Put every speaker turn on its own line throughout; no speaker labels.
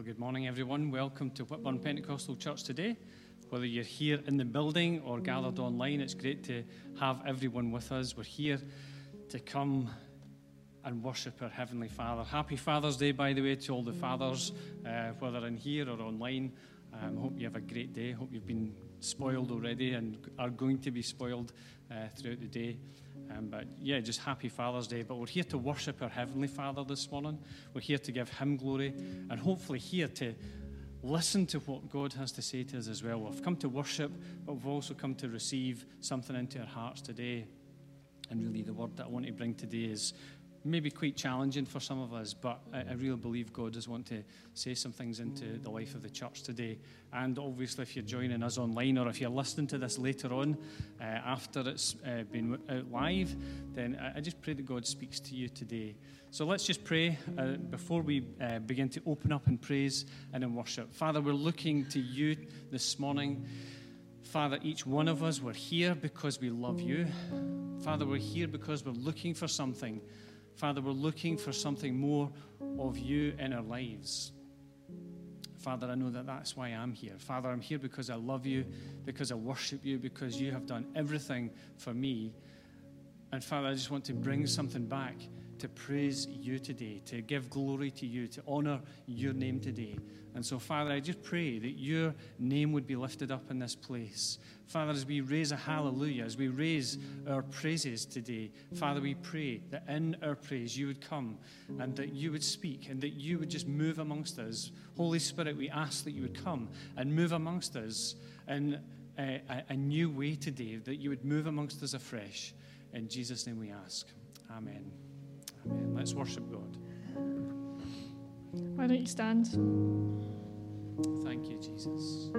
Well, good morning, everyone. Welcome to Whitburn Pentecostal Church today. Whether you're here in the building or gathered online, it's great to have everyone with us. We're here to come and worship our Heavenly Father. Happy Father's Day, by the way, to all the fathers, uh, whether in here or online. Um, hope you have a great day. Hope you've been spoiled already and are going to be spoiled uh, throughout the day. Um, but yeah, just happy Father's Day. But we're here to worship our Heavenly Father this morning. We're here to give Him glory and hopefully here to listen to what God has to say to us as well. We've come to worship, but we've also come to receive something into our hearts today. And really, the word that I want to bring today is maybe quite challenging for some of us, but I, I, really believe God does want to say some things into the life of the church today. And obviously, if you're joining us online or if you're listening to this later on uh, after it's uh, been out live, then I, I, just pray that God speaks to you today. So let's just pray uh, before we uh, begin to open up in praise and in worship. Father, we're looking to you this morning. Father, each one of us, we're here because we love you. Father, we're here because we're looking for something Father, we're looking for something more of you in our lives. Father, I know that that's why I'm here. Father, I'm here because I love you, because I worship you, because you have done everything for me. And Father, I just want to bring something back to praise you today, to give glory to you, to honor your name today. And so, Father, I just pray that your name would be lifted up in this place. Father, as we raise a hallelujah, as we raise our praises today, Father, we pray that in our praise you would come and that you would speak and that you would just move amongst us. Holy Spirit, we ask that you would come and move amongst us in a, a, a new way today, that you would move amongst us afresh. In Jesus' name we ask. Amen. Amen. Let's worship God.
Why don't you stand?
Thank you, Jesus.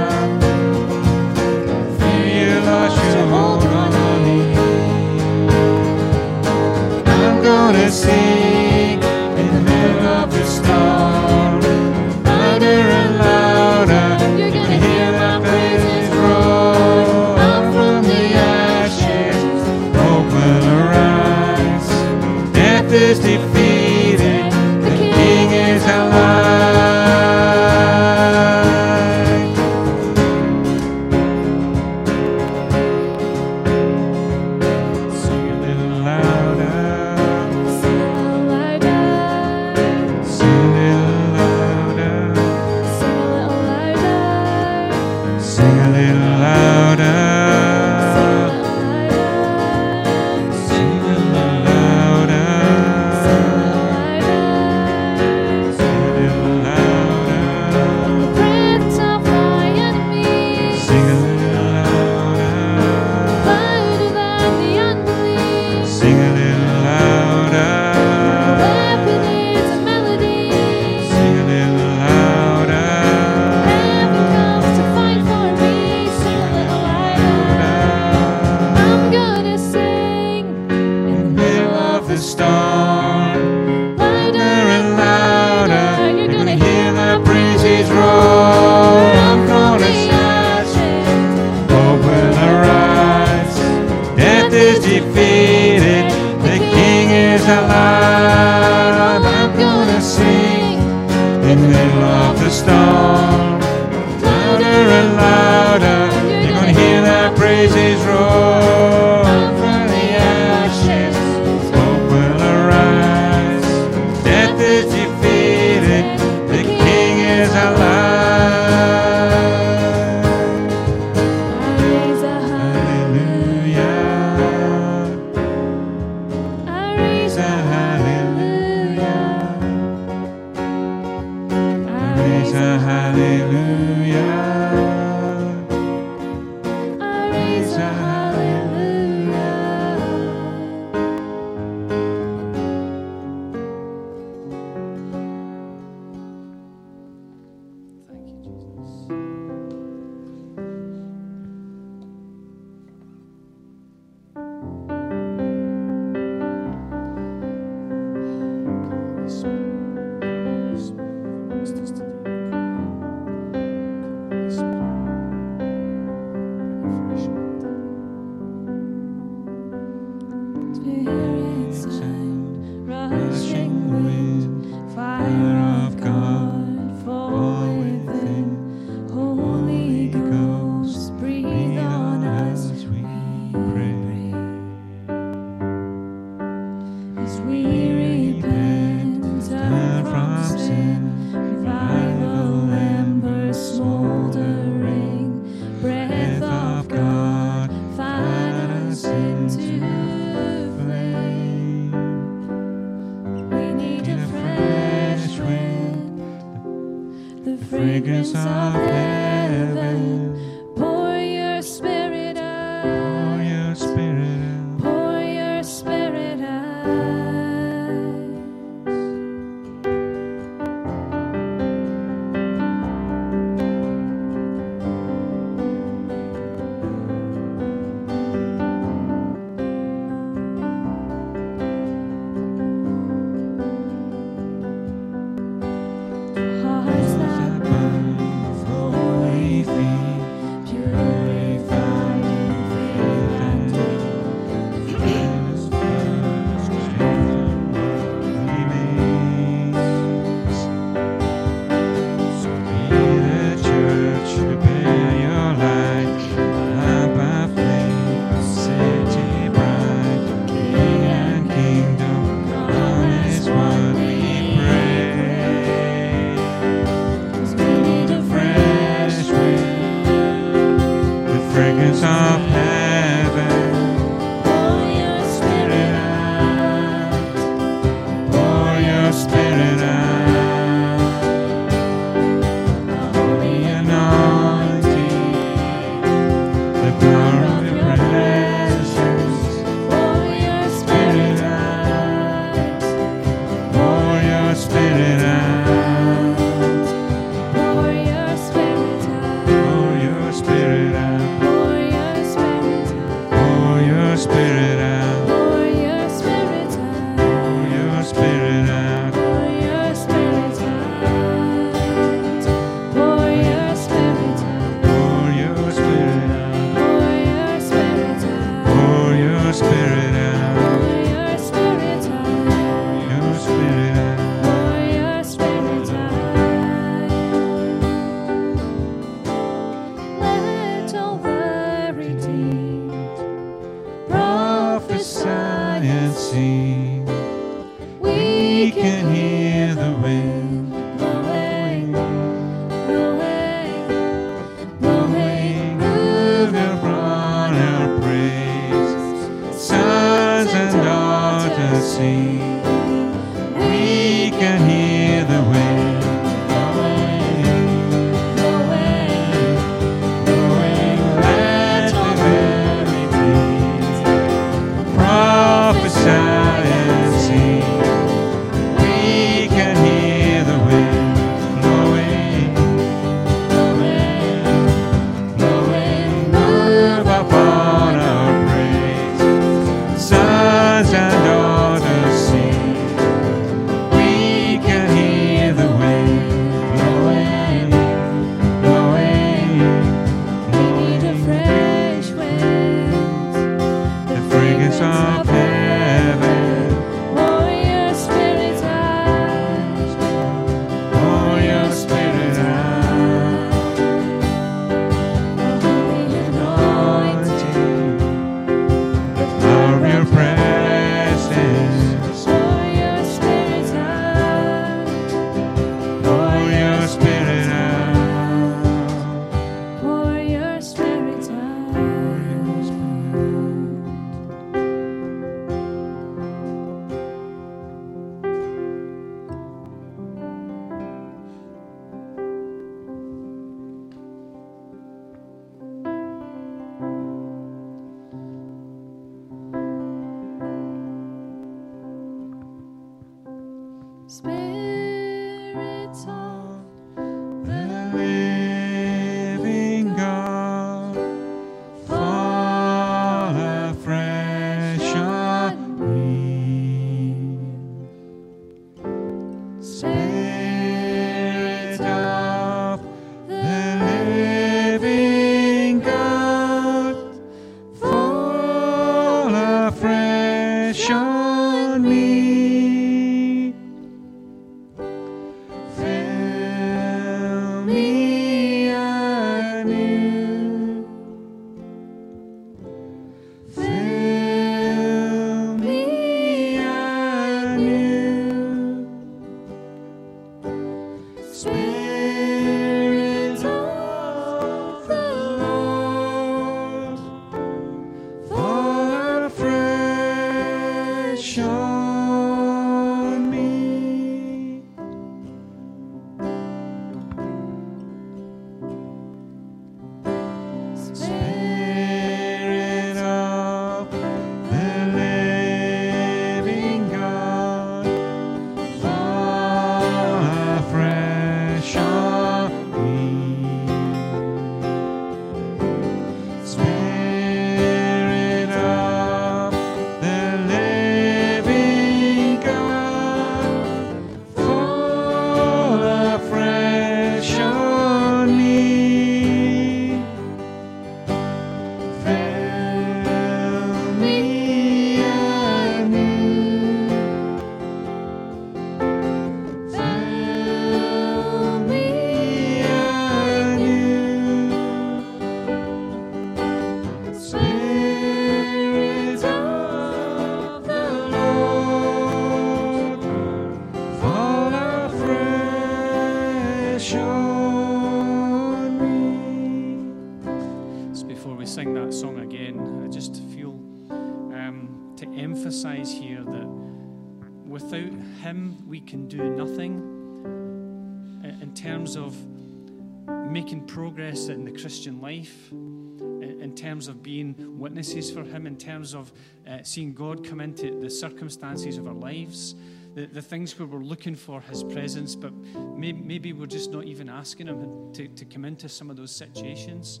Life, in terms of being witnesses for Him, in terms of uh, seeing God come into the circumstances of our lives. The, the things where we're looking for his presence, but maybe, maybe we're just not even asking him to, to come into some of those situations.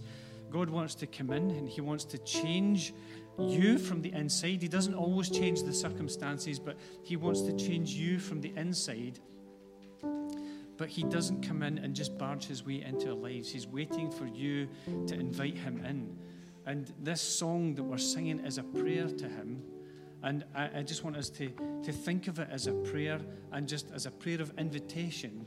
God wants to come in and He wants to change you from the inside. He doesn't always change the circumstances, but He wants to change you from the inside. But He doesn't come in and just barge His way into our lives. He's waiting for you to invite Him in. And this song that we're singing is a prayer to Him. And I, I just want us to, to think of it as a prayer and just as a prayer of invitation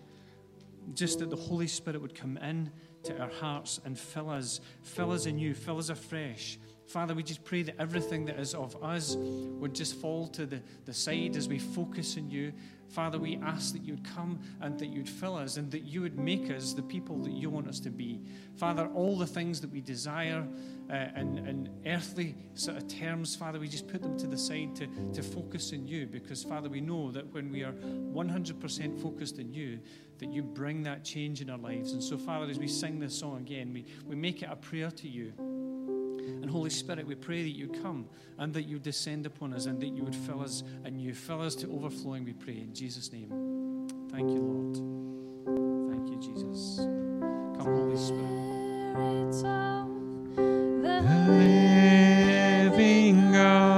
just that the Holy Spirit would come in to our hearts and fill us, fill us anew, fill us afresh. Father, we just pray that everything that is of us would just fall to the, the side as we focus on you. Father, we ask that you would come and that you'd fill us and that you would make us the people that you want us to be. Father, all the things that we desire uh, in, in earthly sort of terms, Father, we just put them to the side to, to focus on you because, Father, we know that when we are 100% focused on you, that you bring that change in our lives. And so, Father, as we sing this song again, we, we make it a prayer to you. And Holy Spirit, we pray that you come and that you descend upon us and that you would fill us and you fill us to overflowing, we pray. In Jesus' name. Thank you, Lord. Thank you, Jesus. Come, Holy Spirit.
Spirit of the
The living God,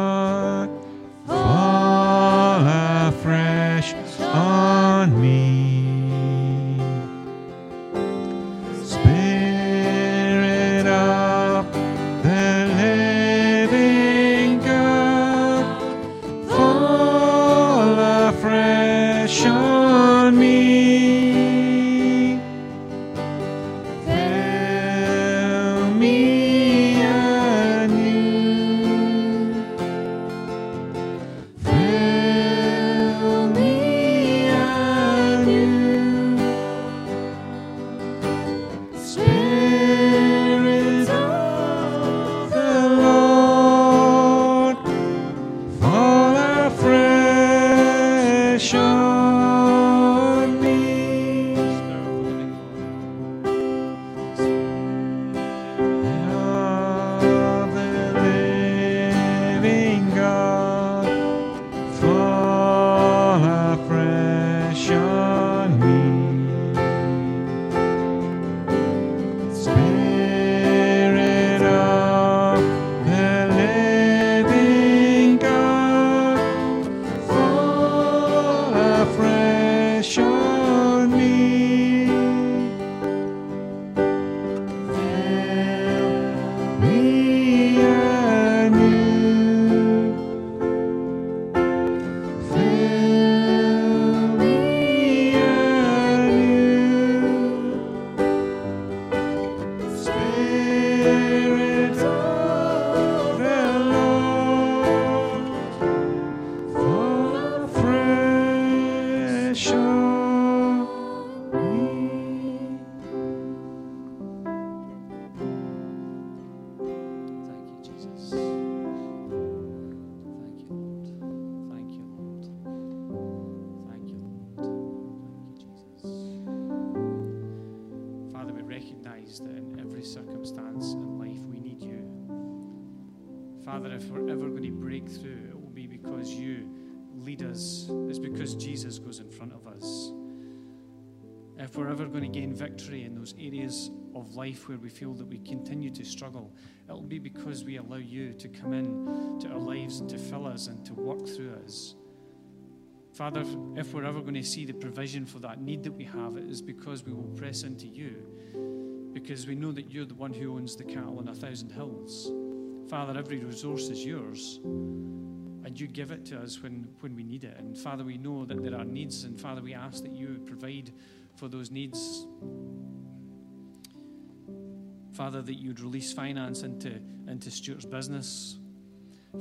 If we're ever going to break through, it will be because you lead us. It's because Jesus goes in front of us. If we're ever going to gain victory in those areas of life where we feel that we continue to struggle, it'll be because we allow you to come in to our lives and to fill us and to work through us. Father, if we're ever going to see the provision for that need that we have, it is because we will press into you, because we know that you're the one who owns the cattle on a thousand hills. Father, every resource is yours, and you give it to us when, when we need it. And Father, we know that there are needs, and Father, we ask that you provide for those needs. Father, that you'd release finance into, into Stuart's business.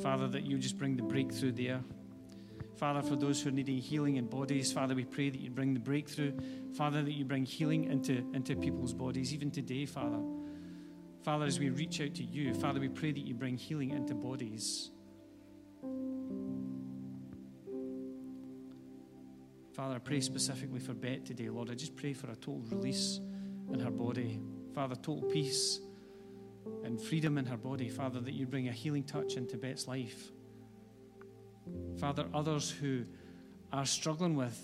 Father, that you just bring the breakthrough there. Father, for those who are needing healing in bodies, Father, we pray that you bring the breakthrough. Father, that you bring healing into, into people's bodies, even today, Father. Father, as we reach out to you, Father, we pray that you bring healing into bodies. Father, I pray specifically for Bet today, Lord. I just pray for a total release in her body. Father, total peace and freedom in her body. Father, that you bring a healing touch into Bet's life. Father, others who are struggling with,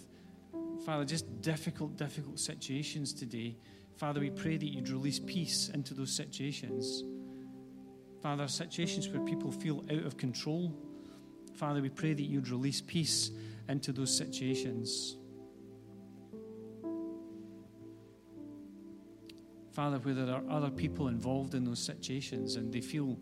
Father, just difficult, difficult situations today. Father, we pray that you'd release peace into those situations. Father, situations where people feel out of control. Father, we pray that you'd release peace into those situations. Father, where there are other people involved in those situations and they feel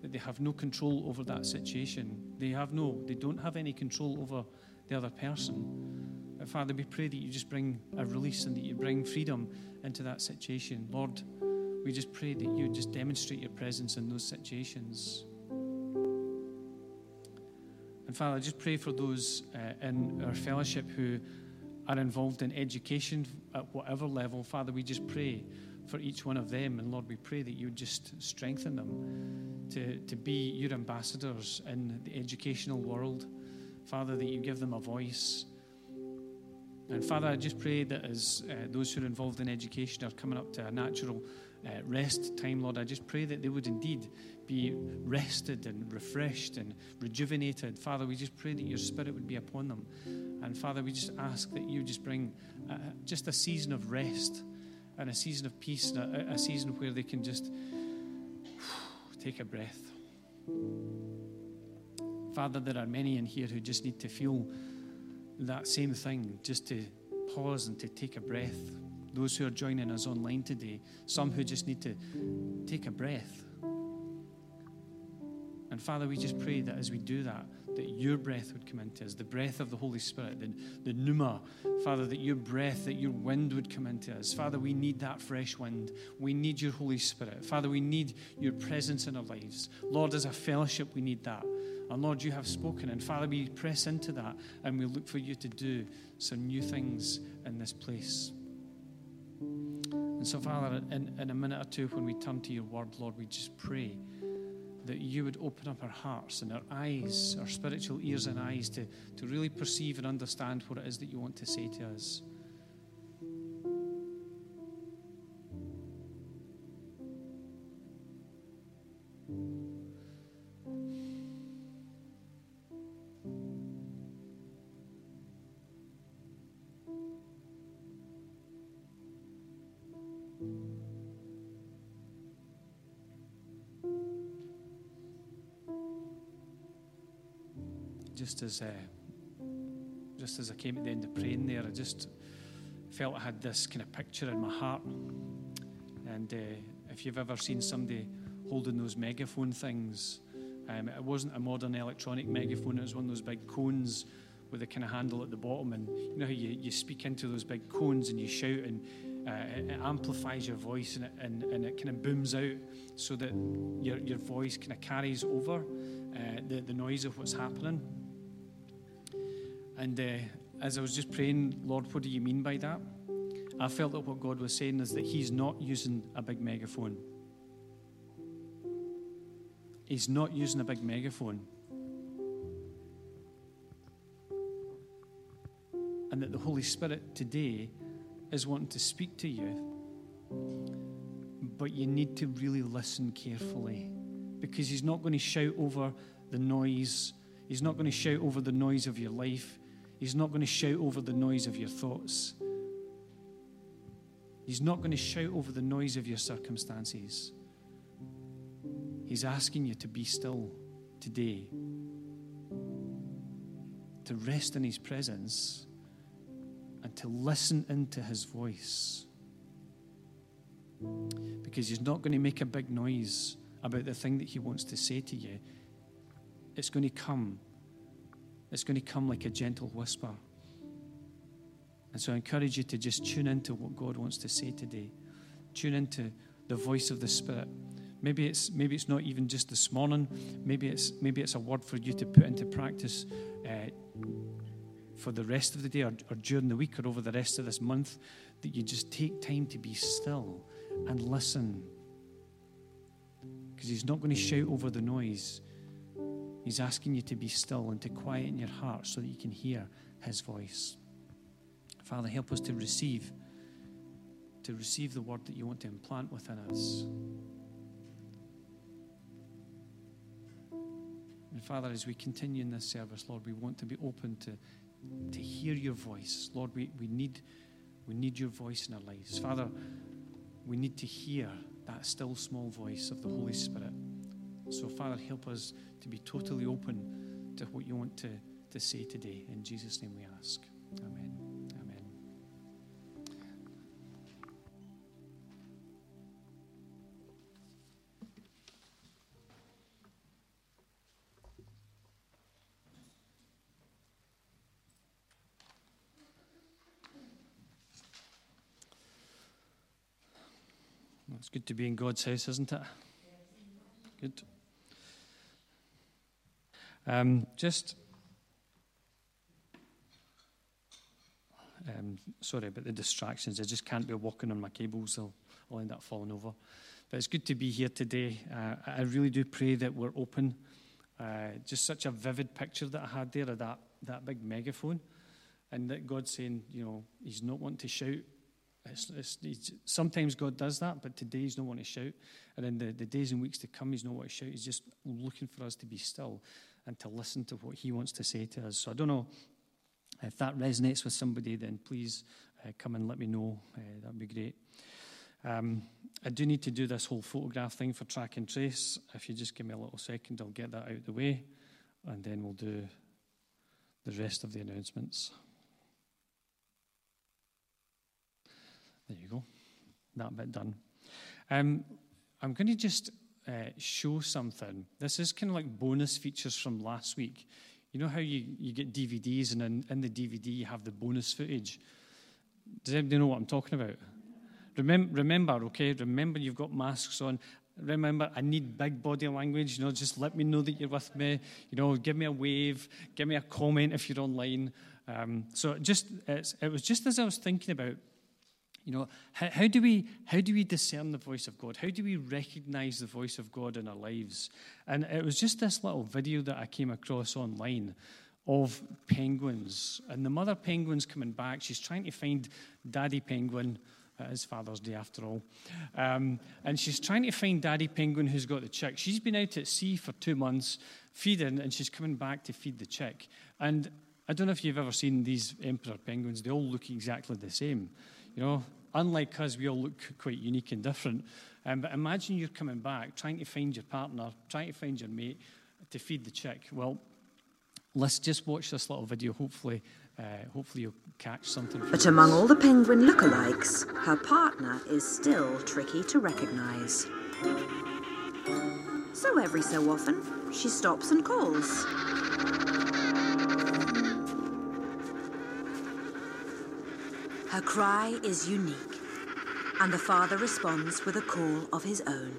that they have no control over that situation, they have no, they don't have any control over the other person. Father, we pray that you just bring a release and that you bring freedom into that situation. Lord, we just pray that you just demonstrate your presence in those situations. And Father, I just pray for those uh, in our fellowship who are involved in education at whatever level. Father, we just pray for each one of them. And Lord, we pray that you just strengthen them to, to be your ambassadors in the educational world. Father, that you give them a voice. And Father, I just pray that as uh, those who are involved in education are coming up to a natural uh, rest time, Lord, I just pray that they would indeed be rested and refreshed and rejuvenated. Father, we just pray that your spirit would be upon them. And Father, we just ask that you just bring uh, just a season of rest and a season of peace, a, a season where they can just take a breath. Father, there are many in here who just need to feel that same thing, just to pause and to take a breath. Those who are joining us online today, some who just need to take a breath. And Father, we just pray that as we do that, that your breath would come into us, the breath of the Holy Spirit, the, the pneuma, Father, that your breath, that your wind would come into us. Father, we need that fresh wind. We need your Holy Spirit. Father, we need your presence in our lives. Lord, as a fellowship, we need that. And Lord, you have spoken. And Father, we press into that and we look for you to do some new things in this place. And so, Father, in, in a minute or two, when we turn to your word, Lord, we just pray that you would open up our hearts and our eyes, our spiritual ears and eyes to, to really perceive and understand what it is that you want to say to us. Just as uh, just as I came at the end of praying there, I just felt I had this kind of picture in my heart. And uh, if you've ever seen somebody holding those megaphone things, um, it wasn't a modern electronic megaphone. It was one of those big cones with a kind of handle at the bottom. And you know how you, you speak into those big cones and you shout and uh, it, amplifies your voice and it, and, and it kind of booms out so that your, your voice kind of carries over uh, the, the noise of what's happening. And uh, as I was just praying, Lord, what do you mean by that? I felt that what God was saying is that He's not using a big megaphone. He's not using a big megaphone. And that the Holy Spirit today is wanting to speak to you. But you need to really listen carefully because He's not going to shout over the noise. He's not going to shout over the noise of your life. He's not going to shout over the noise of your thoughts. He's not going to shout over the noise of your circumstances. He's asking you to be still today, to rest in His presence, and to listen into His voice. Because He's not going to make a big noise about the thing that He wants to say to you. It's going to come. It's going to come like a gentle whisper. And so I encourage you to just tune into what God wants to say today. Tune into the voice of the Spirit. Maybe it's maybe it's not even just this morning. Maybe it's maybe it's a word for you to put into practice uh, for the rest of the day, or, or during the week, or over the rest of this month. That you just take time to be still and listen, because He's not going to shout over the noise. He's asking you to be still and to quieten your heart so that you can hear His voice. Father, help us to receive, to receive the word that you want to implant within us. And Father, as we continue in this service, Lord, we want to be open to, to hear your voice. Lord, we, we, need, we need your voice in our lives. Father, we need to hear that still small voice of the Holy Spirit. So, Father, help us to be totally open to what you want to, to say today. In Jesus' name we ask. Amen. Amen. It's good to be in God's house, isn't it? Good. Um, just, um, sorry about the distractions. I just can't be walking on my cables, I'll, I'll end up falling over. But it's good to be here today. Uh, I really do pray that we're open. Uh, just such a vivid picture that I had there of that, that big megaphone, and that God's saying, you know, He's not wanting to shout it's, it's, it's, sometimes God does that, but today He's not wanting to shout. And in the, the days and weeks to come, He's not wanting to shout. He's just looking for us to be still and to listen to what He wants to say to us. So I don't know if that resonates with somebody, then please uh, come and let me know. Uh, that'd be great. Um, I do need to do this whole photograph thing for track and trace. If you just give me a little second, I'll get that out of the way, and then we'll do the rest of the announcements. There you go. That bit done. Um, I'm going to just uh, show something. This is kind of like bonus features from last week. You know how you, you get DVDs and in, in the DVD you have the bonus footage? Does anybody know what I'm talking about? Remember, remember, okay, remember you've got masks on. Remember, I need big body language. You know, just let me know that you're with me. You know, give me a wave, give me a comment if you're online. Um, so just it was just as I was thinking about you know, how, how, do we, how do we discern the voice of God? How do we recognize the voice of God in our lives? And it was just this little video that I came across online of penguins. And the mother penguin's coming back. She's trying to find Daddy Penguin. It is Father's Day after all. Um, and she's trying to find Daddy Penguin who's got the chick. She's been out at sea for two months feeding, and she's coming back to feed the chick. And I don't know if you've ever seen these emperor penguins, they all look exactly the same. You know, unlike us, we all look quite unique and different. Um, but imagine you're coming back, trying to find your partner, trying to find your mate to feed the chick. Well, let's just watch this little video. Hopefully, uh, hopefully you'll catch something.
But among all the penguin lookalikes, her partner is still tricky to recognize. So every so often, she stops and calls. Her cry is unique, and the father responds with a call of his own.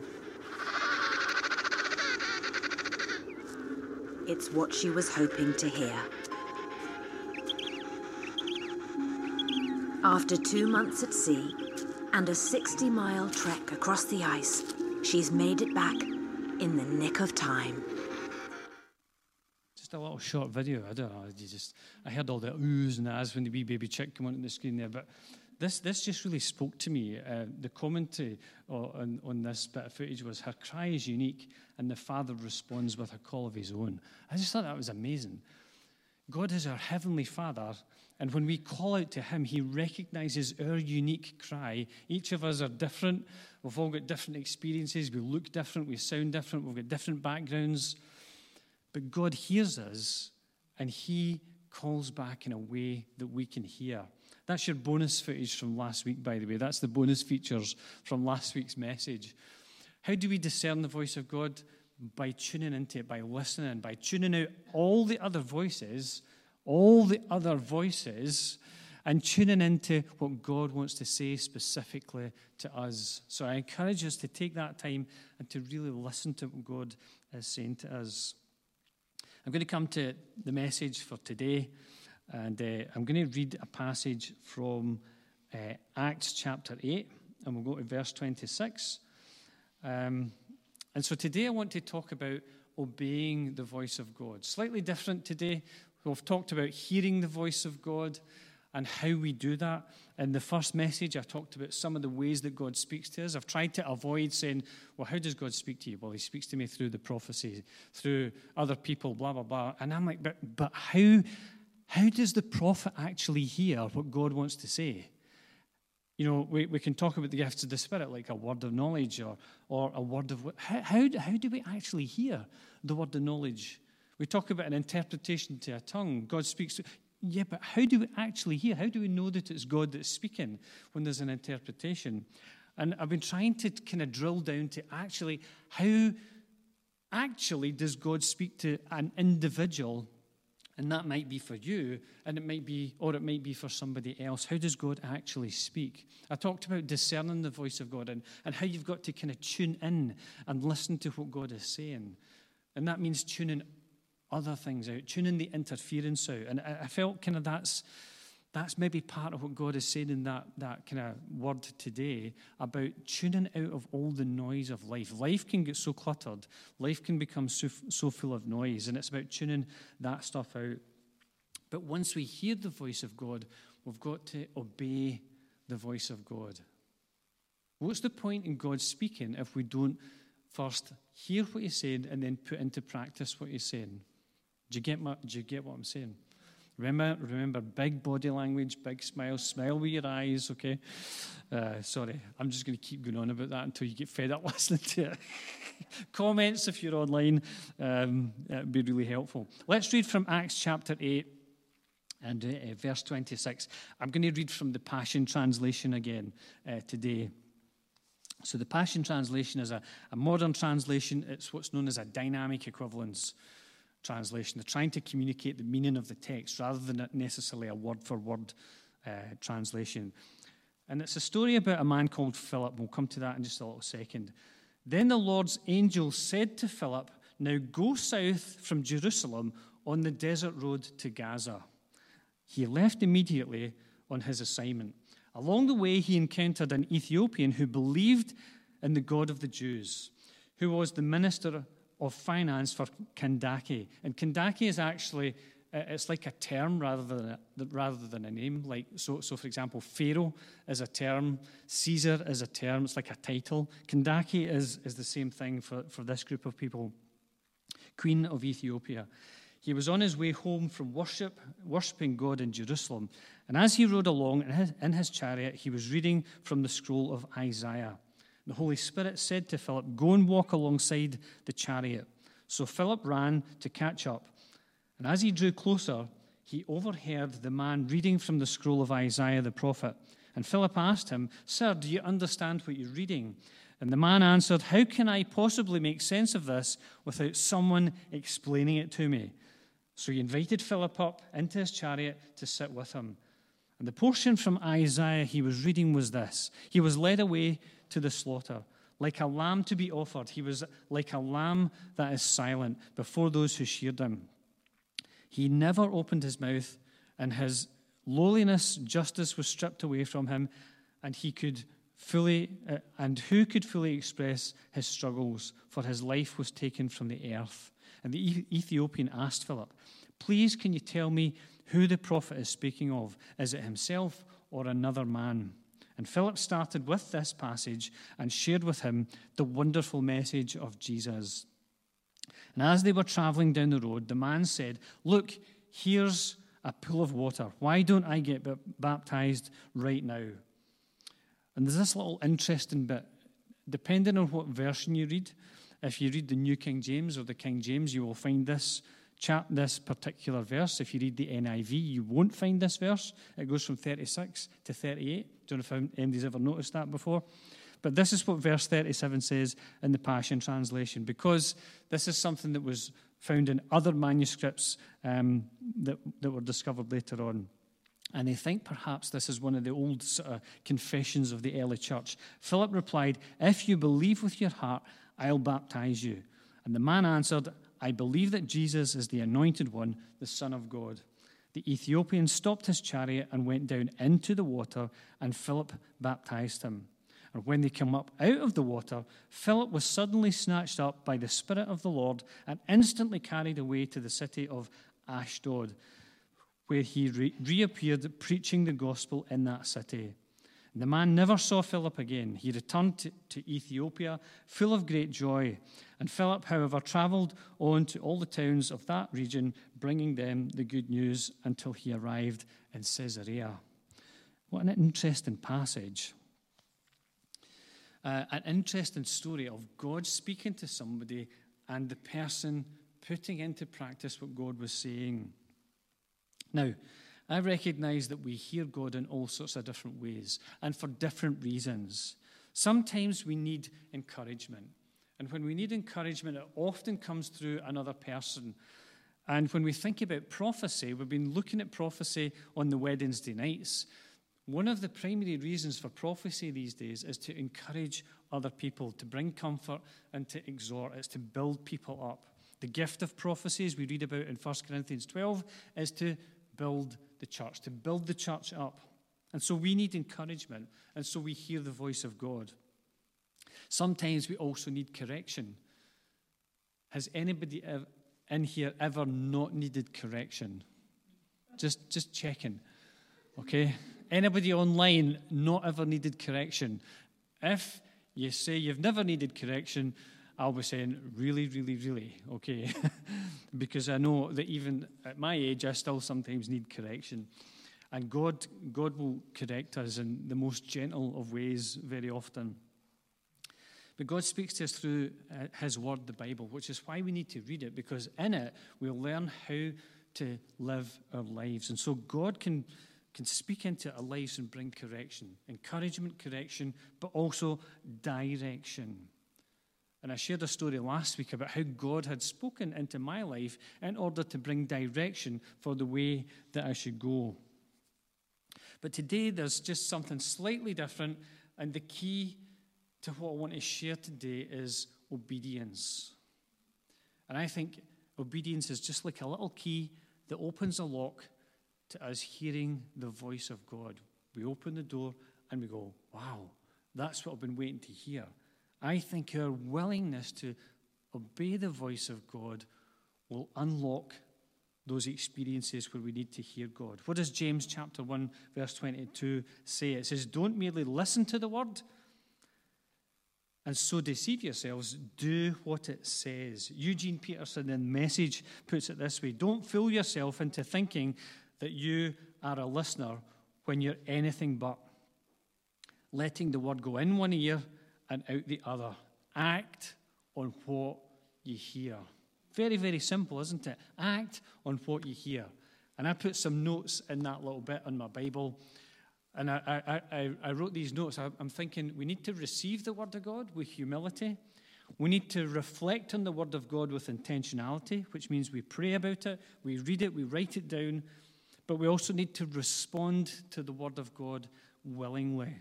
It's what she was hoping to hear. After two months at sea and a 60 mile trek across the ice, she's made it back in the nick of time
just a little short video. I don't know. You just I heard all the oohs and ahs when the wee baby chick came onto the screen there, but this, this just really spoke to me. Uh, the commentary on, on this bit of footage was her cry is unique, and the father responds with a call of his own. I just thought that was amazing. God is our heavenly father, and when we call out to him, he recognizes our unique cry. Each of us are different. We've all got different experiences. We look different. We sound different. We've got different backgrounds. But God hears us, and he calls back in a way that we can hear. That's your bonus footage from last week, by the way. That's the bonus features from last week's message. How do we discern the voice of God? By tuning into it, by listening, by tuning out all the other voices, all the other voices, and tuning into what God wants to say specifically to us. So I encourage us to take that time and to really listen to what God is saying to us. I'm going to come to the message for today. And uh, I'm going to read a passage from uh, Acts chapter 8, and we'll go to verse 26. Um, and so today I want to talk about obeying the voice of God. Slightly different today. We've talked about hearing the voice of God and how we do that. In the first message, I talked about some of the ways that God speaks to us. I've tried to avoid saying, well, how does God speak to you? Well, he speaks to me through the prophecy, through other people, blah, blah, blah. And I'm like, but, but how, how does the prophet actually hear what God wants to say? You know, we, we can talk about the gifts of the Spirit like a word of knowledge or, or a word of. How, how, how do we actually hear the word of knowledge? We talk about an interpretation to a tongue. God speaks. To, yeah, but how do we actually hear? How do we know that it's God that's speaking when there's an interpretation? And I've been trying to kind of drill down to actually how actually does God speak to an individual and that might be for you, and it might be, or it might be for somebody else. How does God actually speak? I talked about discerning the voice of God and, and how you've got to kind of tune in and listen to what God is saying. And that means tuning other things out, tuning the interference out. And I, I felt kind of that's that's maybe part of what God is saying in that, that kind of word today about tuning out of all the noise of life. Life can get so cluttered, life can become so, so full of noise, and it's about tuning that stuff out. But once we hear the voice of God, we've got to obey the voice of God. What's the point in God speaking if we don't first hear what He's saying and then put into practice what He's saying? Do you get, my, do you get what I'm saying? Remember, remember, big body language, big smile, smile with your eyes, okay? Uh, sorry, I'm just going to keep going on about that until you get fed up listening to it. Comments if you're online, um, would be really helpful. Let's read from Acts chapter 8 and uh, verse 26. I'm going to read from the Passion Translation again uh, today. So, the Passion Translation is a, a modern translation, it's what's known as a dynamic equivalence translation. They're trying to communicate the meaning of the text rather than necessarily a word for word uh, translation. And it's a story about a man called Philip. We'll come to that in just a little second. Then the Lord's angel said to Philip, Now go south from Jerusalem on the desert road to Gaza. He left immediately on his assignment. Along the way, he encountered an Ethiopian who believed in the God of the Jews, who was the minister of finance for Kandake. And Kandake is actually, uh, it's like a term rather than a, rather than a name. Like, so, so, for example, Pharaoh is a term, Caesar is a term, it's like a title. Kandake is, is the same thing for, for this group of people. Queen of Ethiopia. He was on his way home from worship, worshipping God in Jerusalem. And as he rode along in his, in his chariot, he was reading from the scroll of Isaiah. The Holy Spirit said to Philip, Go and walk alongside the chariot. So Philip ran to catch up. And as he drew closer, he overheard the man reading from the scroll of Isaiah the prophet. And Philip asked him, Sir, do you understand what you're reading? And the man answered, How can I possibly make sense of this without someone explaining it to me? So he invited Philip up into his chariot to sit with him. And the portion from Isaiah he was reading was this He was led away to the slaughter. Like a lamb to be offered, he was like a lamb that is silent before those who sheared him. He never opened his mouth, and his lowliness, justice was stripped away from him, and he could fully, uh, and who could fully express his struggles? For his life was taken from the earth. And the Ethiopian asked Philip, Please, can you tell me who the prophet is speaking of? Is it himself or another man. And Philip started with this passage and shared with him the wonderful message of Jesus. And as they were traveling down the road, the man said, Look, here's a pool of water. Why don't I get baptized right now? And there's this little interesting bit. Depending on what version you read, if you read the New King James or the King James, you will find this chap this particular verse. If you read the NIV, you won't find this verse. It goes from 36 to 38. Don't know if anybody's ever noticed that before. But this is what verse 37 says in the Passion Translation, because this is something that was found in other manuscripts um, that, that were discovered later on. And they think perhaps this is one of the old sort of confessions of the early church. Philip replied, If you believe with your heart, I'll baptize you. And the man answered, I believe that Jesus is the anointed one, the Son of God. The Ethiopian stopped his chariot and went down into the water, and Philip baptized him. And when they came up out of the water, Philip was suddenly snatched up by the Spirit of the Lord and instantly carried away to the city of Ashdod, where he re- reappeared preaching the gospel in that city. The man never saw Philip again. He returned to, to, Ethiopia full of great joy. And Philip, however, traveled on to all the towns of that region, bringing them the good news until he arrived in Caesarea. What an interesting passage. Uh, an interesting story of God speaking to somebody and the person putting into practice what God was saying. Now, I recognize that we hear God in all sorts of different ways and for different reasons. Sometimes we need encouragement. And when we need encouragement, it often comes through another person. And when we think about prophecy, we've been looking at prophecy on the Wednesday nights. One of the primary reasons for prophecy these days is to encourage other people, to bring comfort and to exhort. It's to build people up. The gift of prophecy, as we read about in 1 Corinthians 12, is to build the church, to build the church up. And so we need encouragement, and so we hear the voice of God. Sometimes we also need correction. Has anybody in here ever not needed correction? Just, just checking. Okay? Anybody online not ever needed correction? If you say you've never needed correction, I'll be saying, really, really, really, okay. because I know that even at my age, I still sometimes need correction. And God, God will correct us in the most gentle of ways very often. But God speaks to us through uh, His Word, the Bible, which is why we need to read it, because in it we'll learn how to live our lives. And so God can, can speak into our lives and bring correction, encouragement, correction, but also direction. And I shared a story last week about how God had spoken into my life in order to bring direction for the way that I should go. But today there's just something slightly different, and the key to what I want to share today is obedience. And I think obedience is just like a little key that opens a lock to us hearing the voice of God. We open the door and we go, wow, that's what I've been waiting to hear. I think our willingness to obey the voice of God will unlock those experiences where we need to hear God. What does James chapter 1 verse 22 say? It says, "Don't merely listen to the word and so deceive yourselves, do what it says." Eugene Peterson in Message puts it this way, "Don't fool yourself into thinking that you are a listener when you're anything but letting the word go in one ear and out the other. Act on what you hear. Very, very simple, isn't it? Act on what you hear. And I put some notes in that little bit on my Bible. And I, I, I wrote these notes. I'm thinking we need to receive the Word of God with humility. We need to reflect on the Word of God with intentionality, which means we pray about it, we read it, we write it down. But we also need to respond to the Word of God willingly.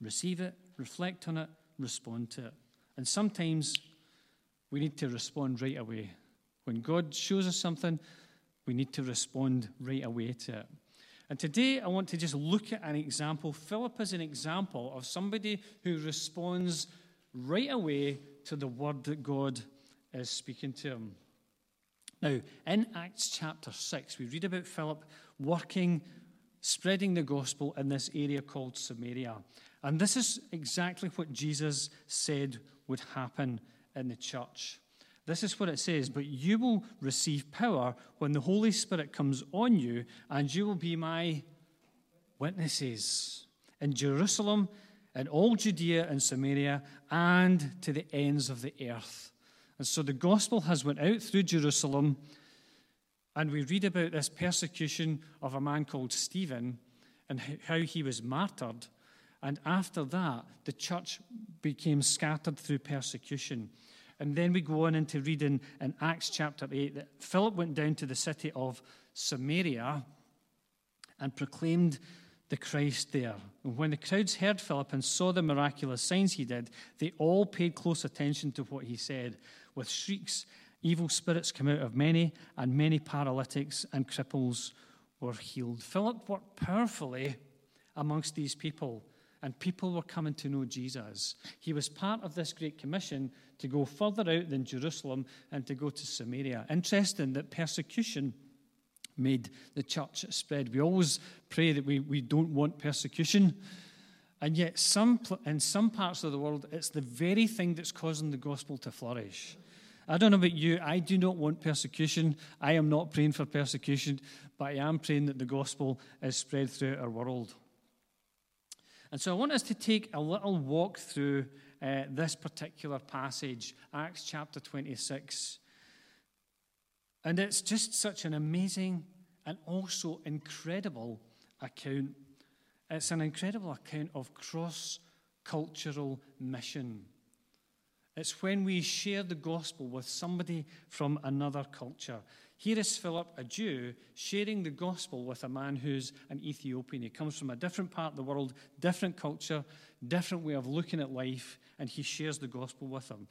Receive it, reflect on it, respond to it. And sometimes we need to respond right away. When God shows us something, we need to respond right away to it. And today I want to just look at an example. Philip is an example of somebody who responds right away to the word that God is speaking to him. Now, in Acts chapter 6, we read about Philip working spreading the gospel in this area called Samaria. And this is exactly what Jesus said would happen in the church. This is what it says But you will receive power when the Holy Spirit comes on you, and you will be my witnesses in Jerusalem, in all Judea and Samaria, and to the ends of the earth. And so the gospel has went out through Jerusalem, and we read about this persecution of a man called Stephen and how he was martyred. And after that, the church became scattered through persecution. And then we go on into reading in Acts chapter 8 that Philip went down to the city of Samaria and proclaimed the Christ there. And when the crowds heard Philip and saw the miraculous signs he did, they all paid close attention to what he said. With shrieks, evil spirits came out of many, and many paralytics and cripples were healed. Philip worked powerfully amongst these people and people were coming to know Jesus. He was part of this great commission to go further out than Jerusalem and to go to Samaria. Interesting that persecution made the church spread. We always pray that we, we don't want persecution. And yet, some, in some parts of the world, it's the very thing that's causing the gospel to flourish. I don't know about you, I do not want persecution. I am not praying for persecution, but I am praying that the gospel is spread throughout our world. And so I want us to take a little walk through uh, this particular passage, Acts chapter 26. And it's just such an amazing and also incredible account. It's an incredible account of cross cultural mission. It's when we share the gospel with somebody from another culture. Here is Philip, a Jew, sharing the gospel with a man who's an Ethiopian. He comes from a different part of the world, different culture, different way of looking at life, and he shares the gospel with him.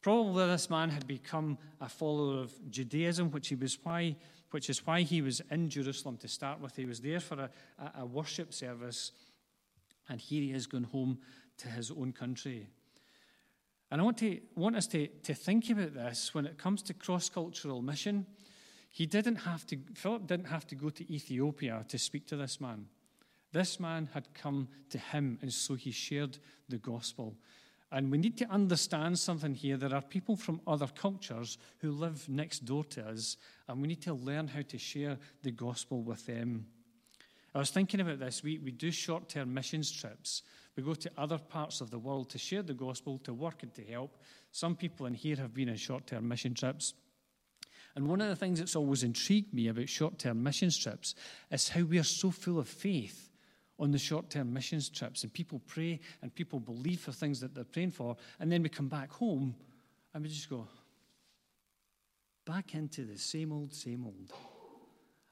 Probably this man had become a follower of Judaism, which, he was why, which is why he was in Jerusalem to start with. He was there for a, a worship service, and here he is going home to his own country. And I want, to, want us to, to think about this when it comes to cross cultural mission. He didn't have to, Philip didn't have to go to Ethiopia to speak to this man. This man had come to him, and so he shared the gospel. And we need to understand something here. There are people from other cultures who live next door to us, and we need to learn how to share the gospel with them. I was thinking about this. We, we do short term missions trips. We go to other parts of the world to share the gospel, to work and to help. Some people in here have been on short term mission trips. And one of the things that's always intrigued me about short term missions trips is how we are so full of faith on the short term missions trips. And people pray and people believe for things that they're praying for. And then we come back home and we just go back into the same old, same old.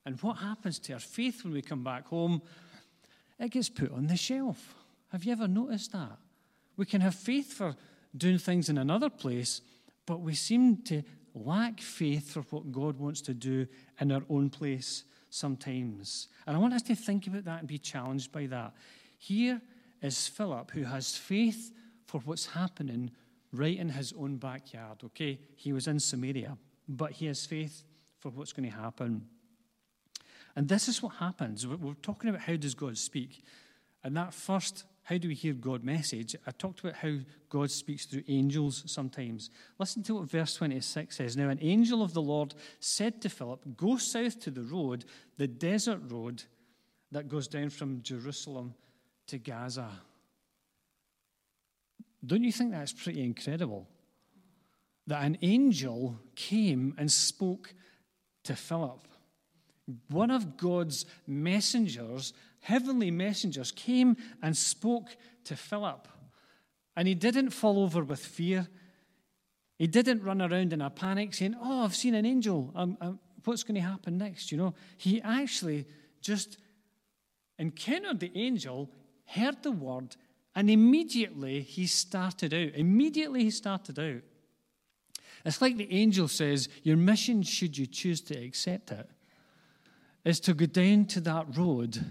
And what happens to our faith when we come back home? It gets put on the shelf. Have you ever noticed that? We can have faith for doing things in another place, but we seem to lack faith for what God wants to do in our own place sometimes. And I want us to think about that and be challenged by that. Here is Philip who has faith for what's happening right in his own backyard. Okay, he was in Samaria, but he has faith for what's going to happen. And this is what happens. We're talking about how does God speak. And that first how do we hear God message? I talked about how God speaks through angels sometimes. Listen to what verse 26 says. Now, an angel of the Lord said to Philip, Go south to the road, the desert road that goes down from Jerusalem to Gaza. Don't you think that's pretty incredible? That an angel came and spoke to Philip. One of God's messengers heavenly messengers came and spoke to Philip. And he didn't fall over with fear. He didn't run around in a panic saying, Oh, I've seen an angel. Um, um, what's going to happen next? You know, he actually just encountered the angel, heard the word, and immediately he started out. Immediately he started out. It's like the angel says, Your mission, should you choose to accept it, is to go down to that road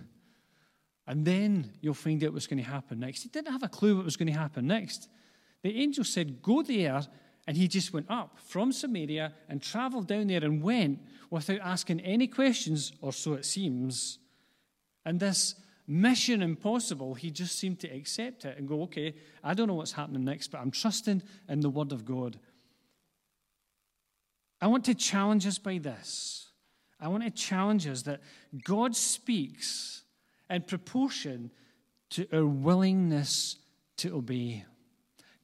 and then you'll find out what's going to happen next. He didn't have a clue what was going to happen next. The angel said, Go there. And he just went up from Samaria and traveled down there and went without asking any questions, or so it seems. And this mission impossible, he just seemed to accept it and go, okay, I don't know what's happening next, but I'm trusting in the Word of God. I want to challenge us by this. I want to challenge us that God speaks in proportion to our willingness to obey.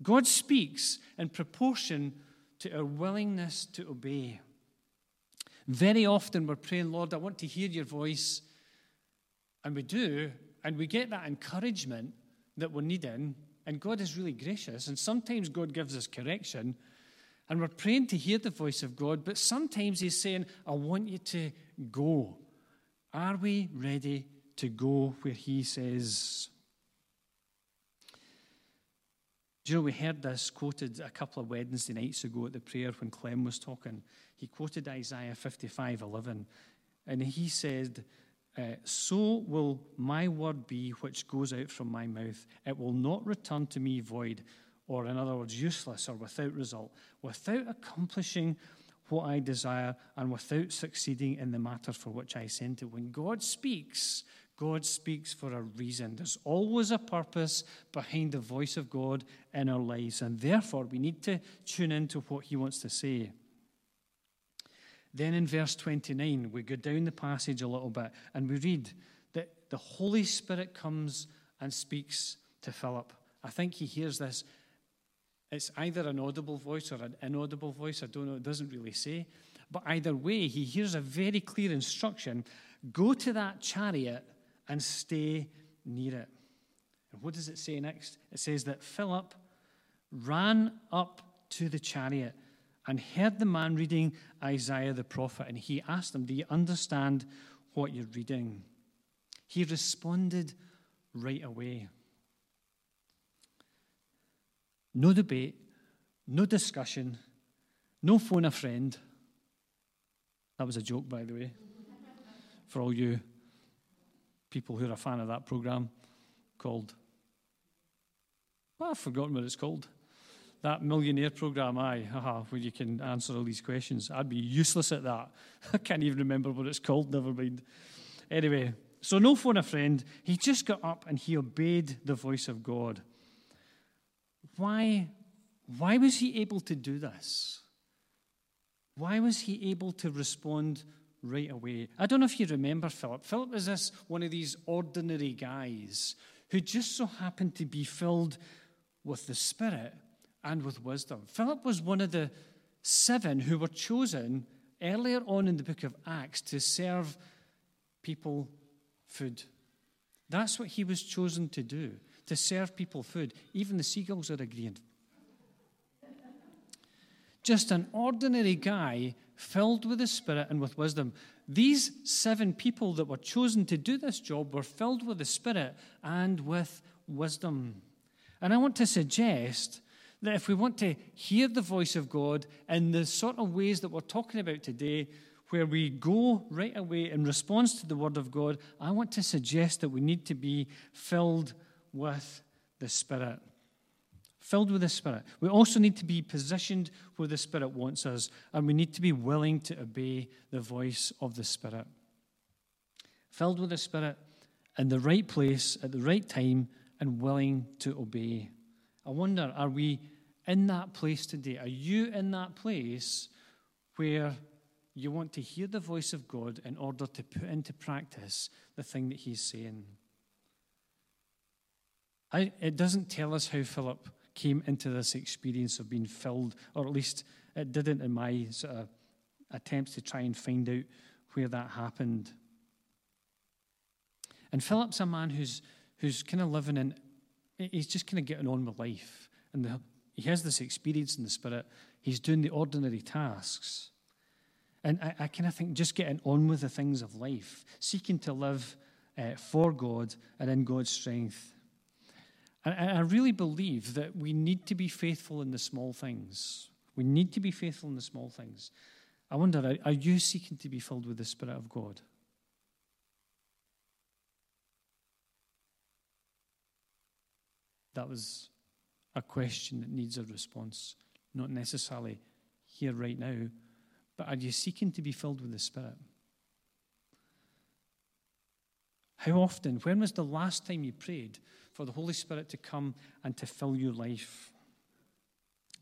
God speaks in proportion to our willingness to obey. Very often we're praying, Lord, I want to hear your voice. And we do, and we get that encouragement that we're needing. And God is really gracious. And sometimes God gives us correction. And we're praying to hear the voice of God, but sometimes He's saying, I want you to go. Are we ready to go where He says? Do you know, we heard this quoted a couple of Wednesday nights ago at the prayer when Clem was talking. He quoted Isaiah 55 11, and he said, uh, So will my word be which goes out from my mouth. It will not return to me void, or in other words, useless or without result, without accomplishing what I desire and without succeeding in the matter for which I sent it. When God speaks, God speaks for a reason. There's always a purpose behind the voice of God in our lives, and therefore we need to tune into what He wants to say. Then in verse 29, we go down the passage a little bit and we read that the Holy Spirit comes and speaks to Philip. I think he hears this it's either an audible voice or an inaudible voice. I don't know, it doesn't really say. But either way, he hears a very clear instruction go to that chariot and stay near it. And what does it say next? It says that Philip ran up to the chariot and heard the man reading Isaiah the prophet, and he asked him, Do you understand what you're reading? He responded right away. No debate, no discussion, no phone a friend. That was a joke, by the way, for all you people who are a fan of that program called. Well, I've forgotten what it's called. That millionaire program, aye, haha, where you can answer all these questions. I'd be useless at that. I can't even remember what it's called, never mind. Anyway, so no phone a friend. He just got up and he obeyed the voice of God. Why, why was he able to do this? Why was he able to respond right away? I don't know if you remember Philip. Philip was this one of these ordinary guys who just so happened to be filled with the Spirit and with wisdom. Philip was one of the seven who were chosen earlier on in the book of Acts to serve people food. That's what he was chosen to do to serve people food. Even the seagulls are agreeing. Just an ordinary guy filled with the Spirit and with wisdom. These seven people that were chosen to do this job were filled with the Spirit and with wisdom. And I want to suggest that if we want to hear the voice of God in the sort of ways that we're talking about today, where we go right away in response to the Word of God, I want to suggest that we need to be filled with the Spirit. Filled with the Spirit. We also need to be positioned where the Spirit wants us, and we need to be willing to obey the voice of the Spirit. Filled with the Spirit in the right place at the right time and willing to obey. I wonder, are we in that place today? Are you in that place where you want to hear the voice of God in order to put into practice the thing that He's saying? I, it doesn't tell us how Philip came into this experience of being filled, or at least it didn't in my sort of attempts to try and find out where that happened. And Philip's a man who's, who's kind of living in, he's just kind of getting on with life. And the, he has this experience in the Spirit. He's doing the ordinary tasks. And I, I kind of think just getting on with the things of life, seeking to live uh, for God and in God's strength. And I really believe that we need to be faithful in the small things. We need to be faithful in the small things. I wonder, are you seeking to be filled with the Spirit of God? That was a question that needs a response, not necessarily here right now, but are you seeking to be filled with the Spirit? How often? When was the last time you prayed for the Holy Spirit to come and to fill your life?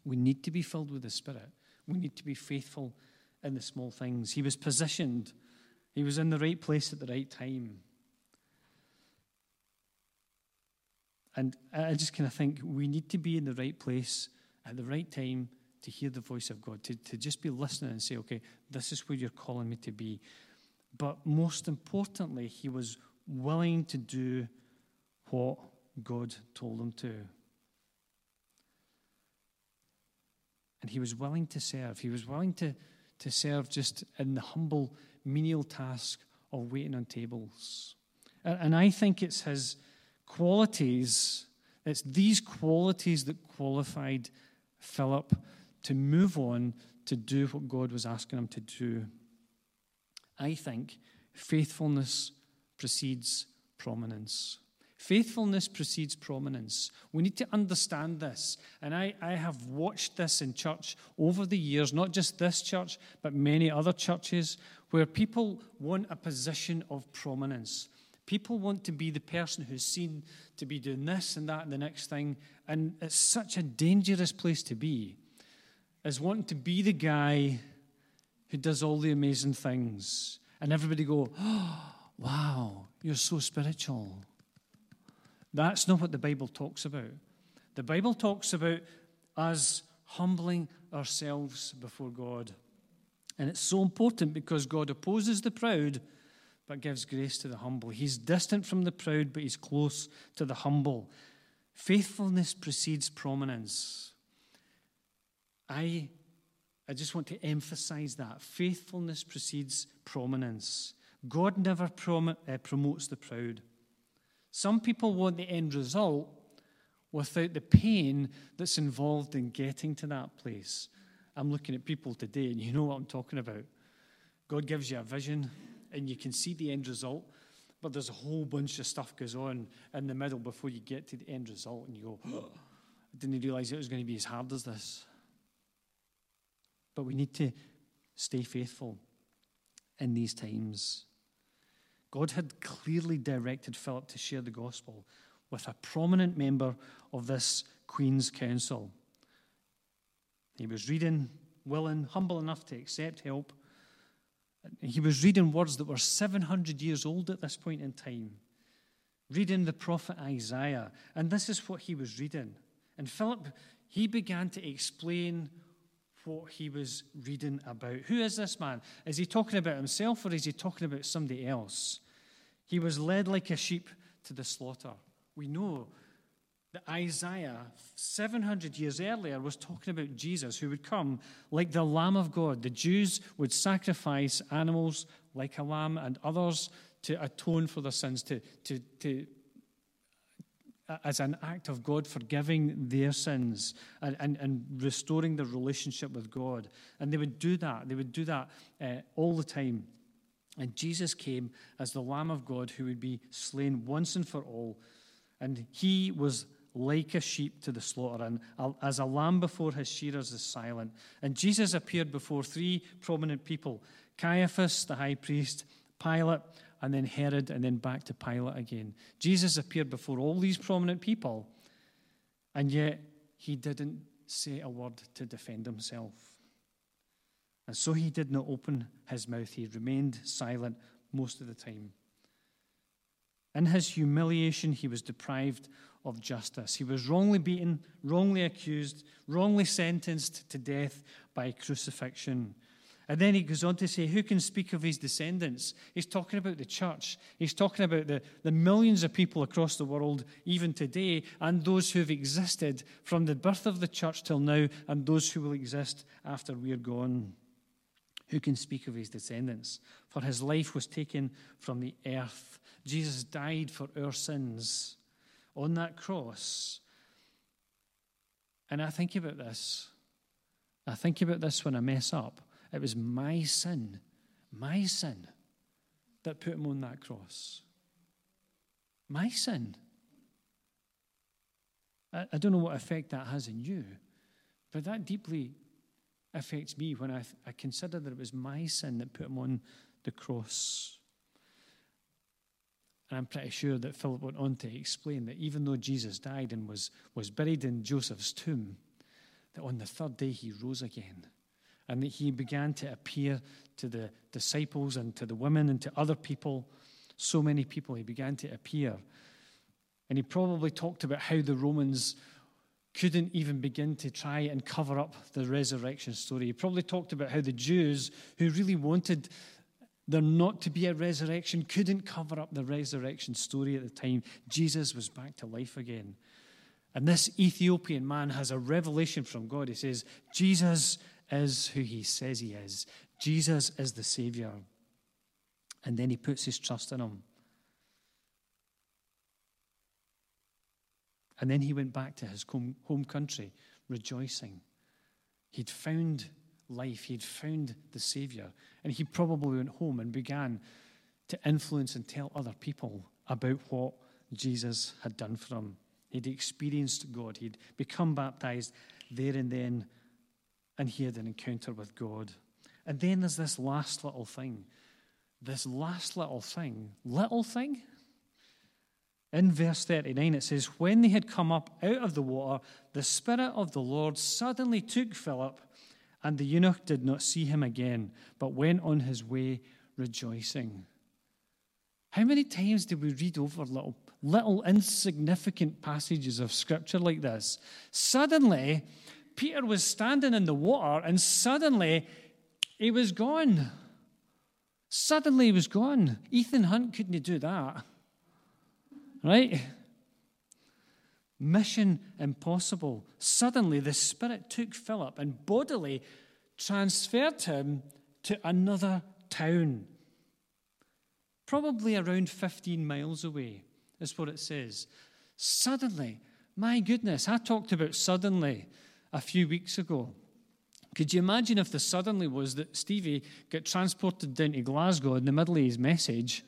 We need to be filled with the Spirit. We need to be faithful in the small things. He was positioned, he was in the right place at the right time. And I just kind of think we need to be in the right place at the right time to hear the voice of God, to, to just be listening and say, okay, this is where you're calling me to be. But most importantly, he was willing to do what God told him to. And he was willing to serve. He was willing to, to serve just in the humble, menial task of waiting on tables. And, and I think it's his qualities, it's these qualities that qualified Philip to move on to do what God was asking him to do. I think faithfulness precedes prominence. Faithfulness precedes prominence. We need to understand this. And I, I have watched this in church over the years, not just this church, but many other churches, where people want a position of prominence. People want to be the person who's seen to be doing this and that and the next thing. And it's such a dangerous place to be, as wanting to be the guy who does all the amazing things. And everybody go, oh, wow, you're so spiritual. That's not what the Bible talks about. The Bible talks about us humbling ourselves before God. And it's so important because God opposes the proud but gives grace to the humble. He's distant from the proud, but he's close to the humble. Faithfulness precedes prominence. I, I just want to emphasize that. Faithfulness precedes prominence. God never prom- uh, promotes the proud. Some people want the end result without the pain that's involved in getting to that place. I'm looking at people today, and you know what I'm talking about. God gives you a vision, and you can see the end result, but there's a whole bunch of stuff goes on in the middle before you get to the end result, and you go, oh, I didn't realize it was going to be as hard as this. But we need to stay faithful in these times. God had clearly directed Philip to share the gospel with a prominent member of this Queen's Council. He was reading, willing, humble enough to accept help, he was reading words that were 700 years old at this point in time, reading the prophet Isaiah. And this is what he was reading. And Philip, he began to explain what he was reading about. Who is this man? Is he talking about himself or is he talking about somebody else? He was led like a sheep to the slaughter. We know that Isaiah, 700 years earlier, was talking about Jesus who would come like the Lamb of God. The Jews would sacrifice animals like a lamb and others to atone for their sins, to, to, to, as an act of God forgiving their sins and, and, and restoring their relationship with God. And they would do that. They would do that uh, all the time. And Jesus came as the Lamb of God who would be slain once and for all. And he was like a sheep to the slaughter, and as a lamb before his shearers is silent. And Jesus appeared before three prominent people Caiaphas, the high priest, Pilate, and then Herod, and then back to Pilate again. Jesus appeared before all these prominent people, and yet he didn't say a word to defend himself. And so he did not open his mouth, he remained silent most of the time. In his humiliation, he was deprived of justice. He was wrongly beaten, wrongly accused, wrongly sentenced to death by crucifixion. And then he goes on to say, Who can speak of his descendants? He's talking about the church. He's talking about the, the millions of people across the world, even today, and those who have existed from the birth of the church till now, and those who will exist after we're gone. Who can speak of his descendants? For his life was taken from the earth. Jesus died for our sins on that cross. And I think about this. I think about this when I mess up. It was my sin, my sin, that put him on that cross. My sin. I, I don't know what effect that has in you, but that deeply affects me when I, I consider that it was my sin that put him on the cross. And I'm pretty sure that Philip went on to explain that even though Jesus died and was, was buried in Joseph's tomb, that on the third day he rose again. And that he began to appear to the disciples and to the women and to other people. So many people, he began to appear. And he probably talked about how the Romans couldn't even begin to try and cover up the resurrection story. He probably talked about how the Jews, who really wanted there not to be a resurrection, couldn't cover up the resurrection story at the time. Jesus was back to life again. And this Ethiopian man has a revelation from God. He says, Jesus is who he says he is, Jesus is the Savior. And then he puts his trust in him. And then he went back to his home country rejoicing. He'd found life, he'd found the Savior, and he probably went home and began to influence and tell other people about what Jesus had done for him. He'd experienced God, he'd become baptized there and then, and he had an encounter with God. And then there's this last little thing. This last little thing, little thing, in verse 39, it says, When they had come up out of the water, the Spirit of the Lord suddenly took Philip, and the eunuch did not see him again, but went on his way rejoicing. How many times did we read over little, little insignificant passages of scripture like this? Suddenly, Peter was standing in the water, and suddenly he was gone. Suddenly he was gone. Ethan Hunt couldn't do that. Right? Mission impossible. Suddenly, the Spirit took Philip and bodily transferred him to another town, probably around 15 miles away, is what it says. Suddenly, my goodness, I talked about suddenly a few weeks ago. Could you imagine if the suddenly was that Stevie got transported down to Glasgow in the middle of his message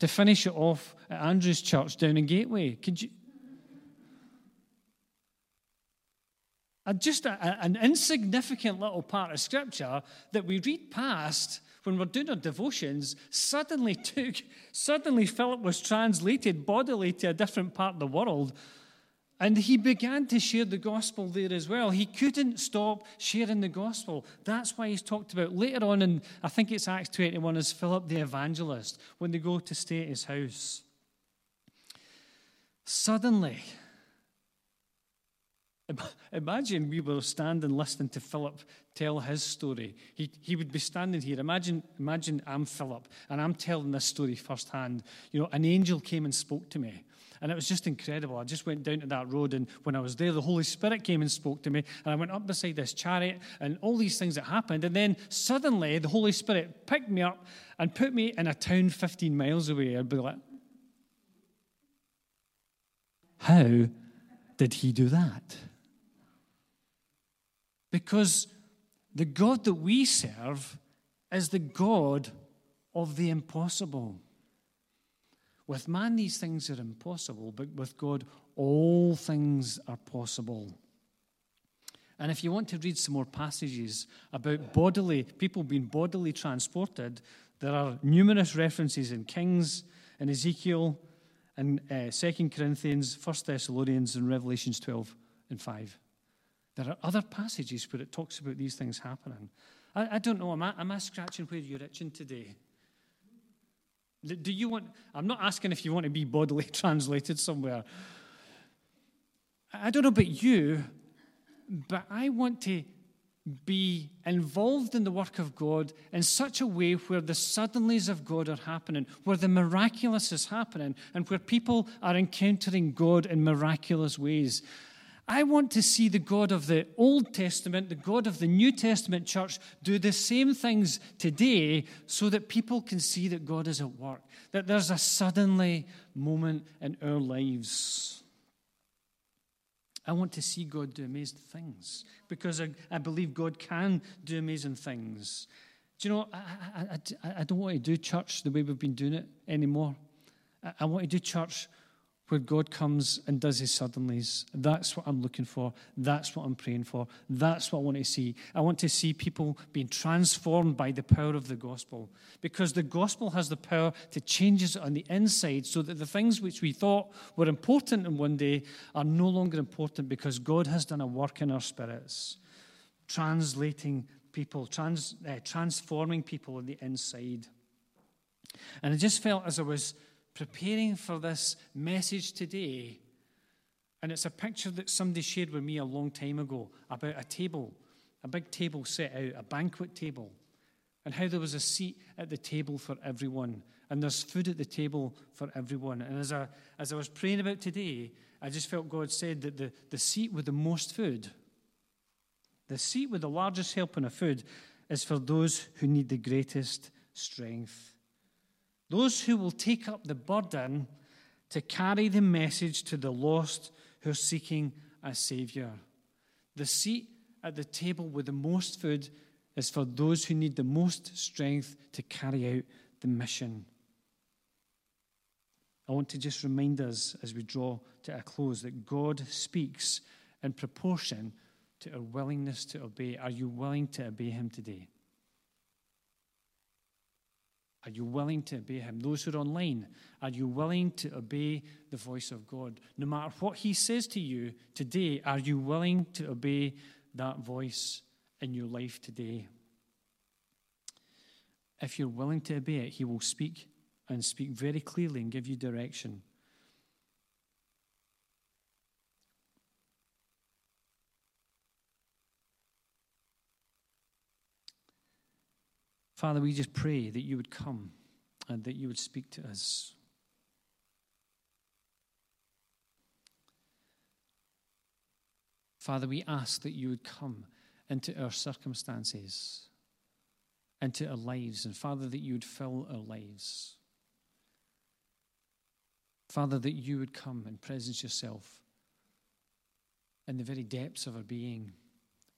to finish it off at Andrew's church down in Gateway. Could you? just a, an insignificant little part of scripture that we read past when we're doing our devotions suddenly took, suddenly Philip was translated bodily to a different part of the world and he began to share the gospel there as well. He couldn't stop sharing the gospel. That's why he's talked about later on in, I think it's Acts 21, as Philip the evangelist when they go to stay at his house. Suddenly, imagine we were standing listening to Philip tell his story. He, he would be standing here. Imagine, imagine I'm Philip and I'm telling this story firsthand. You know, an angel came and spoke to me. And it was just incredible. I just went down to that road, and when I was there, the Holy Spirit came and spoke to me. And I went up beside this chariot, and all these things that happened. And then suddenly, the Holy Spirit picked me up and put me in a town 15 miles away. I'd be like, How did he do that? Because the God that we serve is the God of the impossible. With man, these things are impossible, but with God, all things are possible. And if you want to read some more passages about bodily people being bodily transported, there are numerous references in Kings in Ezekiel in uh, 2 Corinthians, 1 Thessalonians, and Revelations 12 and 5. There are other passages where it talks about these things happening. I, I don't know, am I, am I scratching where you're itching today? Do you want, I'm not asking if you want to be bodily translated somewhere. I don't know about you, but I want to be involved in the work of God in such a way where the suddenlies of God are happening, where the miraculous is happening, and where people are encountering God in miraculous ways. I want to see the God of the Old Testament, the God of the New Testament church, do the same things today so that people can see that God is at work, that there's a suddenly moment in our lives. I want to see God do amazing things because I, I believe God can do amazing things. Do you know, I, I, I, I, don't want to do church the way we've been doing it anymore. I, I want to do church where God comes and does his suddenlies. That's what I'm looking for. That's what I'm praying for. That's what I want to see. I want to see people being transformed by the power of the gospel because the gospel has the power to change us on the inside so that the things which we thought were important in one day are no longer important because God has done a work in our spirits, translating people, trans, uh, transforming people on the inside. And I just felt as I was preparing for this message today, and it's a picture that somebody shared with me a long time ago about a table, a big table set out, a banquet table, and how there was a seat at the table for everyone, and there's food at the table for everyone. And as I, as I was praying about today, I just felt God said that the, the seat with the most food, the seat with the largest helping of food, is for those who need the greatest strength. Those who will take up the burden to carry the message to the lost who are seeking a Saviour. The seat at the table with the most food is for those who need the most strength to carry out the mission. I want to just remind us as we draw to a close that God speaks in proportion to our willingness to obey. Are you willing to obey Him today? Are you willing to obey him? Those who are online, are you willing to obey the voice of God? No matter what he says to you today, are you willing to obey that voice in your life today? If you're willing to obey it, he will speak and speak very clearly and give you direction. Father, we just pray that you would come and that you would speak to us. Father, we ask that you would come into our circumstances, into our lives, and Father, that you would fill our lives. Father, that you would come and presence yourself in the very depths of our being,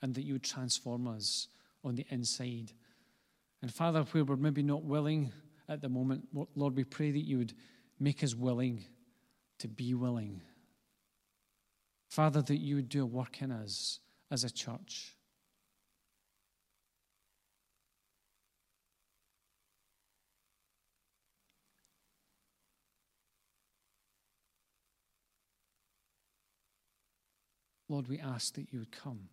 and that you would transform us on the inside. And Father, where we're maybe not willing at the moment, Lord, we pray that you would make us willing to be willing. Father, that you would do a work in us as a church. Lord, we ask that you would come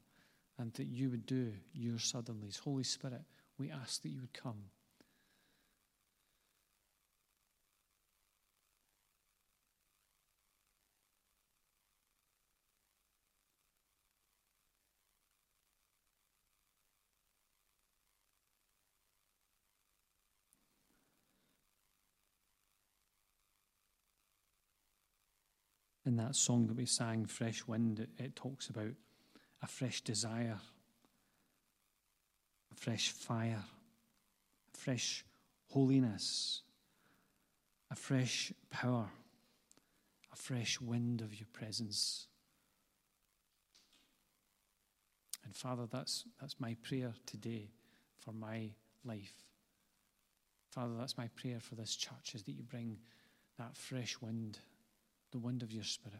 and that you would do your suddenlies. Holy Spirit, we ask that you would come. In that song that we sang, Fresh Wind, it, it talks about a fresh desire fresh fire, a fresh holiness, a fresh power, a fresh wind of your presence. And Father, that's, that's my prayer today for my life. Father, that's my prayer for this church is that you bring that fresh wind, the wind of your spirit.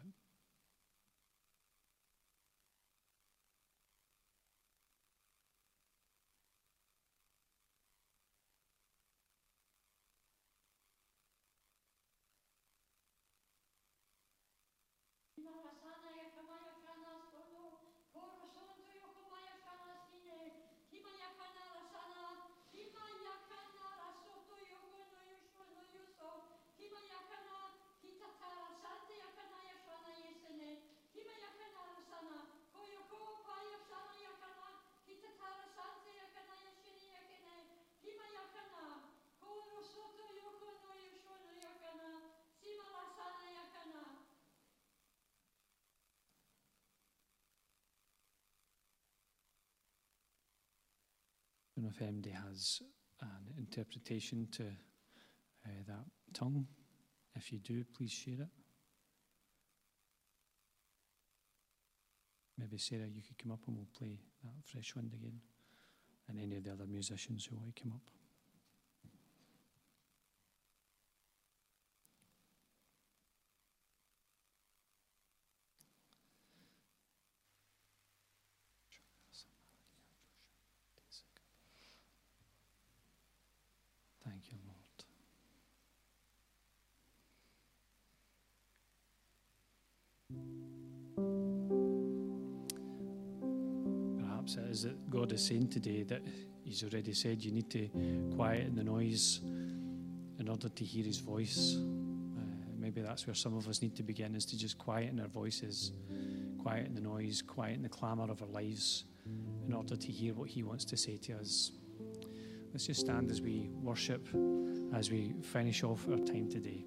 Don't know if anybody has an interpretation to uh, that tongue. If you do, please share it. Maybe Sarah, you could come up and we'll play that fresh wind again. And any of the other musicians who want to come up.
That is saying today that He's already said you need to quieten the noise in order to hear His voice. Uh, maybe that's where some of us need to begin is to just quieten our voices, quieten the noise, quieten the clamour of our lives in order to hear what He wants to say to us. Let's just stand as we worship, as we finish off our time today.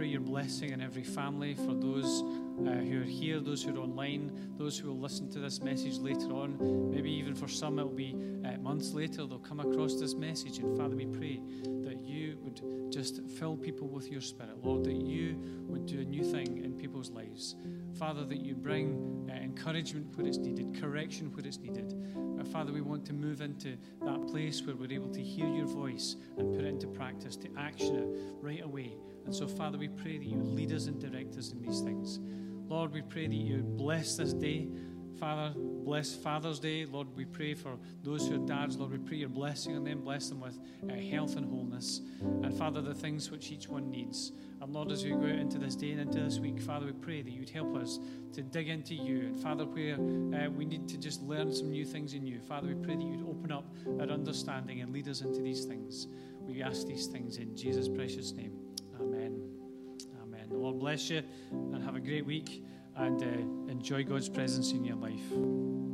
Pray your
blessing in every family for those uh, who are here, those who are online, those who will listen to this message later on. Maybe even for some, it will be uh, months later, they'll come across this message. And Father, we pray that you would just fill people with your spirit, Lord, that you would do a new thing in people's lives. Father, that you bring uh, encouragement where it's needed, correction where it's needed. Father, we want to move into that place where we're able to hear your voice and put it into practice, to action it right away. And so, Father, we pray that you lead us and direct us in these things. Lord, we pray that you bless this day. Father, bless Father's Day. Lord, we pray for those who are dads. Lord, we pray your blessing on them. Bless them with uh, health and wholeness. And Father, the things which each one needs. And Lord, as we go out into this day and into this week, Father, we pray that you'd help us to dig into you. And Father, where uh, we need to just learn some new things in you, Father, we pray that you'd open up our understanding and lead us into these things. We ask these things in Jesus' precious name. The Lord bless you and have a great week and uh, enjoy God's presence in your life.